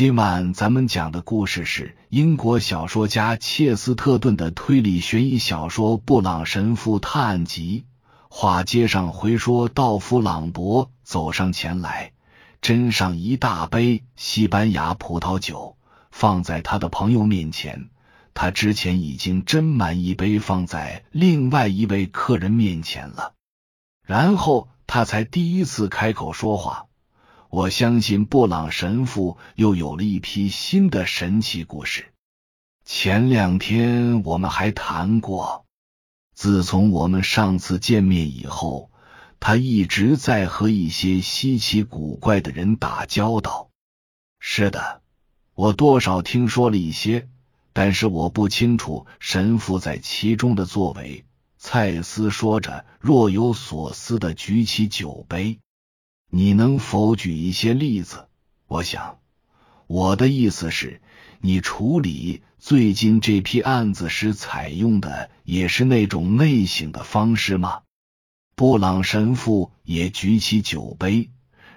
今晚咱们讲的故事是英国小说家切斯特顿的推理悬疑小说《布朗神父探案集》。话接上回说，道夫·朗博走上前来，斟上一大杯西班牙葡萄酒，放在他的朋友面前。他之前已经斟满一杯，放在另外一位客人面前了。然后他才第一次开口说话。我相信布朗神父又有了一批新的神奇故事。前两天我们还谈过，自从我们上次见面以后，他一直在和一些稀奇古怪的人打交道。是的，我多少听说了一些，但是我不清楚神父在其中的作为。蔡斯说着，若有所思的举起酒杯。你能否举一些例子？我想，我的意思是，你处理最近这批案子时采用的也是那种类型的方式吗？布朗神父也举起酒杯，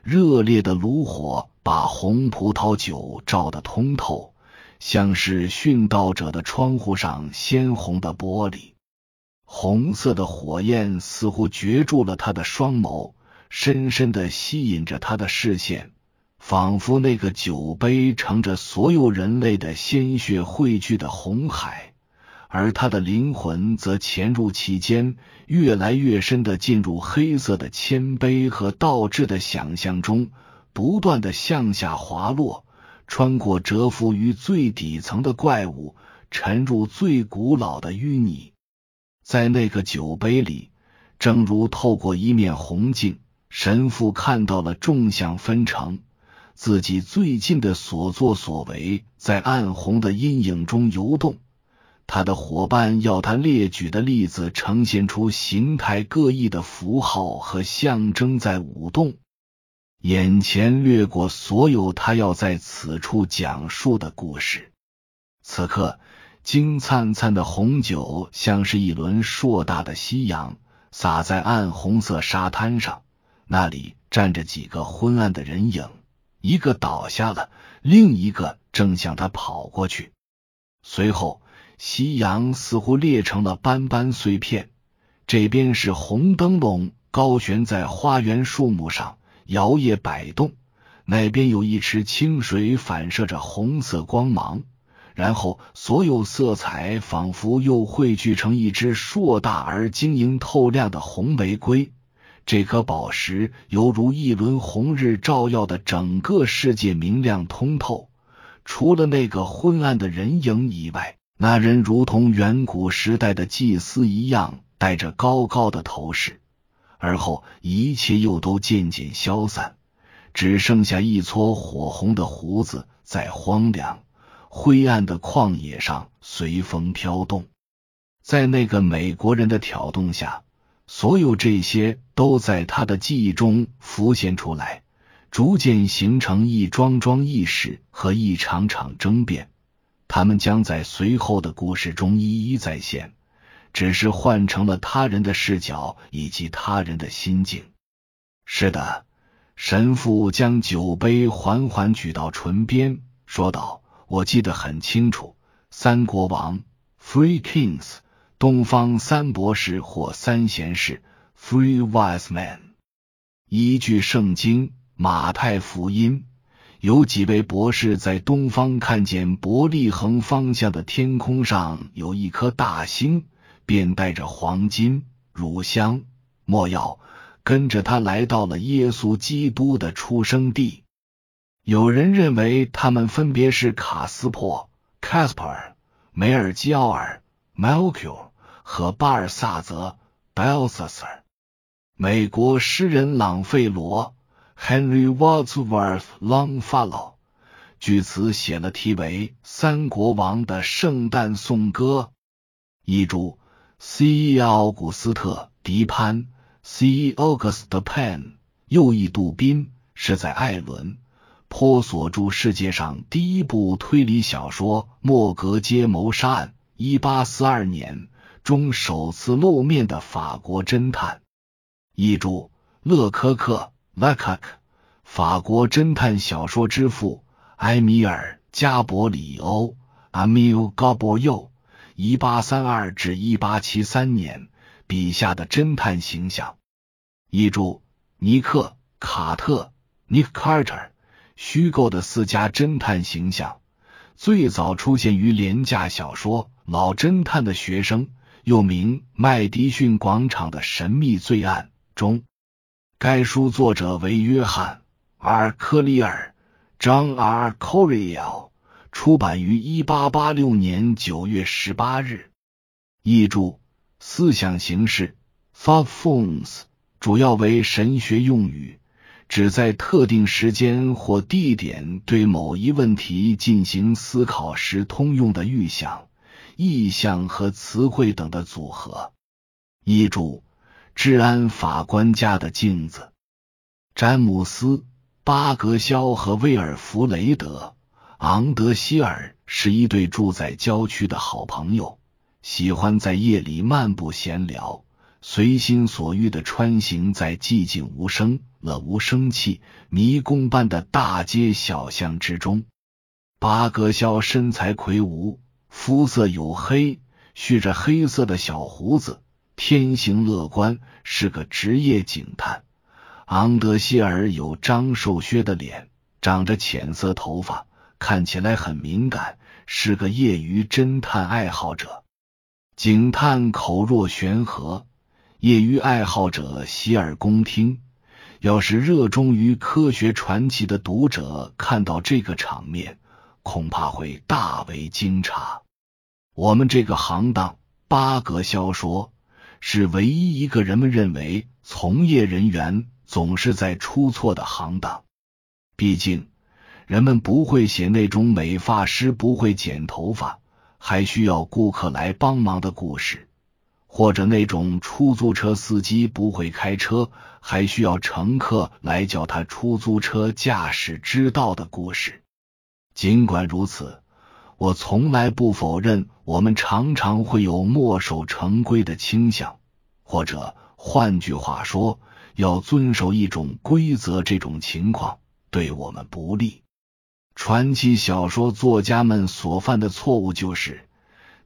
热烈的炉火把红葡萄酒照得通透，像是殉道者的窗户上鲜红的玻璃。红色的火焰似乎攫住了他的双眸。深深的吸引着他的视线，仿佛那个酒杯盛着所有人类的鲜血汇聚的红海，而他的灵魂则潜入其间，越来越深的进入黑色的谦卑和倒置的想象中，不断的向下滑落，穿过蛰伏于最底层的怪物，沉入最古老的淤泥。在那个酒杯里，正如透过一面红镜。神父看到了众相纷呈，自己最近的所作所为在暗红的阴影中游动。他的伙伴要他列举的例子呈现出形态各异的符号和象征在舞动，眼前掠过所有他要在此处讲述的故事。此刻，金灿灿的红酒像是一轮硕大的夕阳，洒在暗红色沙滩上。那里站着几个昏暗的人影，一个倒下了，另一个正向他跑过去。随后，夕阳似乎裂成了斑斑碎片。这边是红灯笼高悬在花园树木上，摇曳摆动；那边有一池清水反射着红色光芒，然后所有色彩仿佛又汇聚成一支硕大而晶莹透亮的红玫瑰。这颗宝石犹如一轮红日，照耀的整个世界明亮通透。除了那个昏暗的人影以外，那人如同远古时代的祭司一样，戴着高高的头饰。而后，一切又都渐渐消散，只剩下一撮火红的胡子在荒凉、灰暗的旷野上随风飘动。在那个美国人的挑动下。所有这些都在他的记忆中浮现出来，逐渐形成一桩桩轶事和一场场争辩。他们将在随后的故事中一一再现，只是换成了他人的视角以及他人的心境。是的，神父将酒杯缓缓举到唇边，说道：“我记得很清楚，三国王 （Three Kings）。”东方三博士或三贤士 （Three Wise Men） 依据圣经马太福音，有几位博士在东方看见伯利恒方向的天空上有一颗大星，便带着黄金、乳香、没药，跟着他来到了耶稣基督的出生地。有人认为他们分别是卡斯珀 （Casper）、梅尔基奥尔 （Melchior）。和巴尔萨泽 （Balthasar），美国诗人朗费罗 （Henry Wadsworth Longfellow） 据此写了题为《三国王》的圣诞颂歌。译注：C. 奥古斯特·迪潘 （C. August Pan） 又译杜宾，是在艾伦坡所著世界上第一部推理小说《莫格街谋杀案》（一八四二年）。中首次露面的法国侦探，译注：勒科克 （Lecoq），法国侦探小说之父埃米尔·加伯里欧 （Emil Gaboriau，一八三二至一八七三年）笔下的侦探形象。译注：尼克·卡特 （Nick Carter） 虚构的私家侦探形象，最早出现于廉价小说《老侦探的学生》又名《麦迪逊广场的神秘罪案》中。该书作者为约翰 ·R· 科里尔 （John R. Coriel），出版于一八八六年九月十八日。译注：思想形式 （Thought Forms）。主要为神学用语，指在特定时间或地点对某一问题进行思考时通用的预想、意象和词汇等的组合。一注：治安法官家的镜子。詹姆斯·巴格肖和威尔弗雷德·昂德希尔是一对住在郊区的好朋友，喜欢在夜里漫步闲聊。随心所欲的穿行在寂静无声、了无生气、迷宫般的大街小巷之中。巴格肖身材魁梧，肤色黝黑，蓄着黑色的小胡子，天性乐观，是个职业警探。昂德希尔有张瘦削的脸，长着浅色头发，看起来很敏感，是个业余侦探爱好者。警探口若悬河。业余爱好者洗耳恭听。要是热衷于科学传奇的读者看到这个场面，恐怕会大为惊诧。我们这个行当，巴格肖说，是唯一一个人们认为从业人员总是在出错的行当。毕竟，人们不会写那种美发师不会剪头发，还需要顾客来帮忙的故事。或者那种出租车司机不会开车，还需要乘客来教他出租车驾驶之道的故事。尽管如此，我从来不否认我们常常会有墨守成规的倾向，或者换句话说，要遵守一种规则。这种情况对我们不利。传奇小说作家们所犯的错误就是。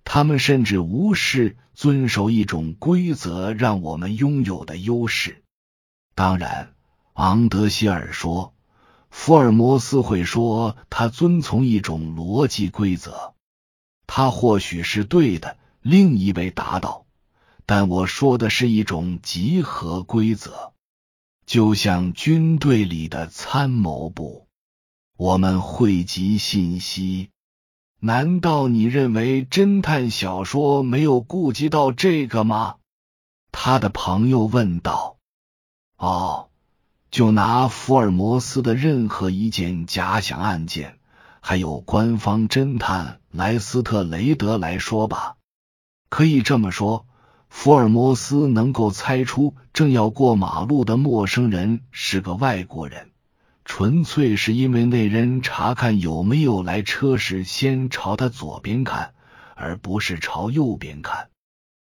他们甚至无视遵守一种规则让我们拥有的优势。当然，昂德希尔说，福尔摩斯会说他遵从一种逻辑规则，他或许是对的。另一位答道：“但我说的是一种集合规则，就像军队里的参谋部，我们汇集信息。”难道你认为侦探小说没有顾及到这个吗？他的朋友问道。哦，就拿福尔摩斯的任何一件假想案件，还有官方侦探莱斯特雷德来说吧。可以这么说，福尔摩斯能够猜出正要过马路的陌生人是个外国人。纯粹是因为那人查看有没有来车时，先朝他左边看，而不是朝右边看。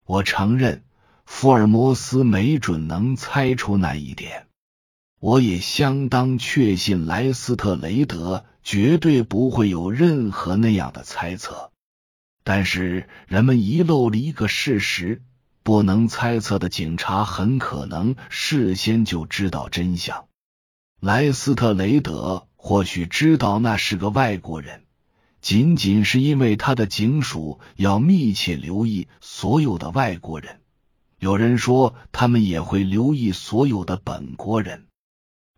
我承认，福尔摩斯没准能猜出那一点。我也相当确信，莱斯特雷德绝对不会有任何那样的猜测。但是，人们遗漏了一个事实：不能猜测的警察很可能事先就知道真相。莱斯特雷德或许知道那是个外国人，仅仅是因为他的警署要密切留意所有的外国人。有人说，他们也会留意所有的本国人。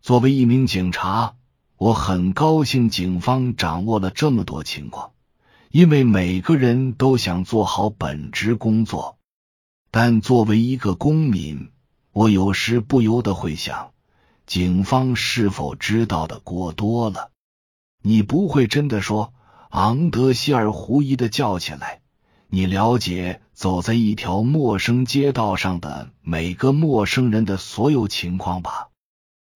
作为一名警察，我很高兴警方掌握了这么多情况，因为每个人都想做好本职工作。但作为一个公民，我有时不由得会想。警方是否知道的过多了？你不会真的说？昂德希尔狐疑的叫起来：“你了解走在一条陌生街道上的每个陌生人的所有情况吧？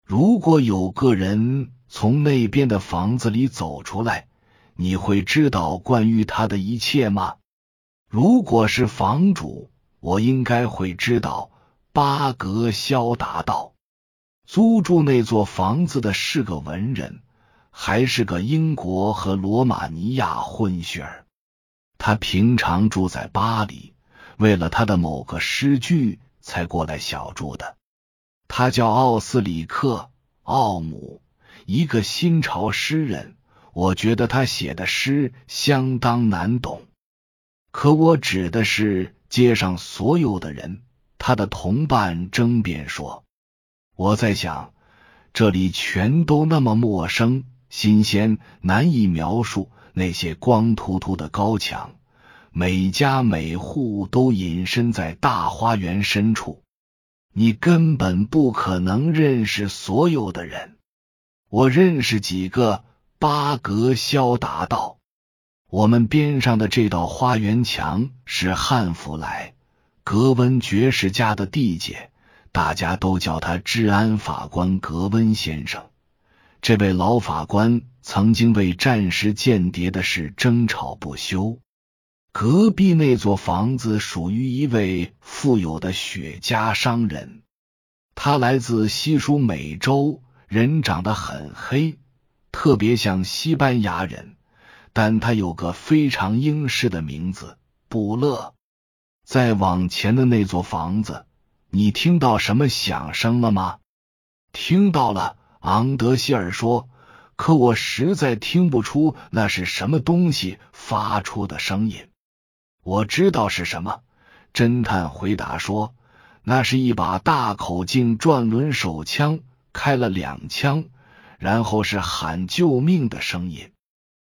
如果有个人从那边的房子里走出来，你会知道关于他的一切吗？如果是房主，我应该会知道。”巴格肖答道。租住那座房子的是个文人，还是个英国和罗马尼亚混血儿。他平常住在巴黎，为了他的某个诗句才过来小住的。他叫奥斯里克·奥姆，一个新潮诗人。我觉得他写的诗相当难懂，可我指的是街上所有的人。他的同伴争辩说：“我在想，这里全都那么陌生、新鲜，难以描述。那些光秃秃的高墙，每家每户都隐身在大花园深处，你根本不可能认识所有的人。我认识几个。”巴格肖答道：“我们边上的这道花园墙是汉弗莱格温爵士家的地界，大家都叫他治安法官格温先生。这位老法官曾经为战时间谍的事争吵不休。隔壁那座房子属于一位富有的雪茄商人，他来自西属美洲，人长得很黑。”特别像西班牙人，但他有个非常英式的名字布勒。再往前的那座房子，你听到什么响声了吗？听到了，昂德希尔说。可我实在听不出那是什么东西发出的声音。我知道是什么，侦探回答说，那是一把大口径转轮手枪，开了两枪。然后是喊救命的声音，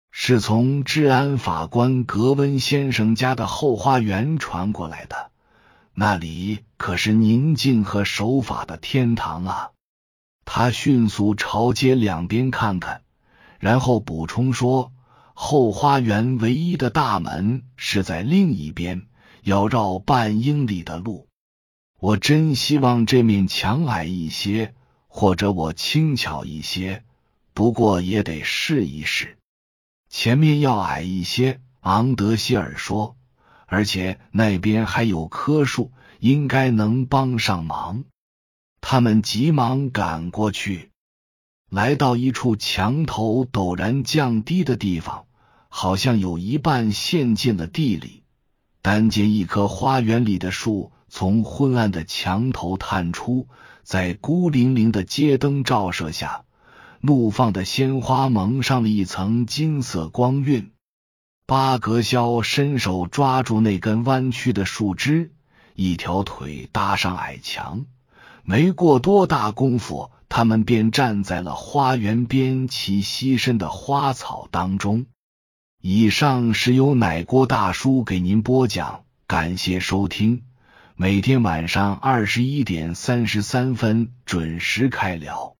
是从治安法官格温先生家的后花园传过来的。那里可是宁静和守法的天堂啊！他迅速朝街两边看看，然后补充说：“后花园唯一的大门是在另一边，要绕半英里的路。我真希望这面墙矮一些。”或者我轻巧一些，不过也得试一试。前面要矮一些，昂德希尔说，而且那边还有棵树，应该能帮上忙。他们急忙赶过去，来到一处墙头陡然降低的地方，好像有一半陷进了地里。但见一棵花园里的树从昏暗的墙头探出。在孤零零的街灯照射下，怒放的鲜花蒙上了一层金色光晕。巴格肖伸手抓住那根弯曲的树枝，一条腿搭上矮墙，没过多大功夫，他们便站在了花园边齐膝深的花草当中。以上是由奶锅大叔给您播讲，感谢收听。每天晚上二十一点三十三分准时开聊。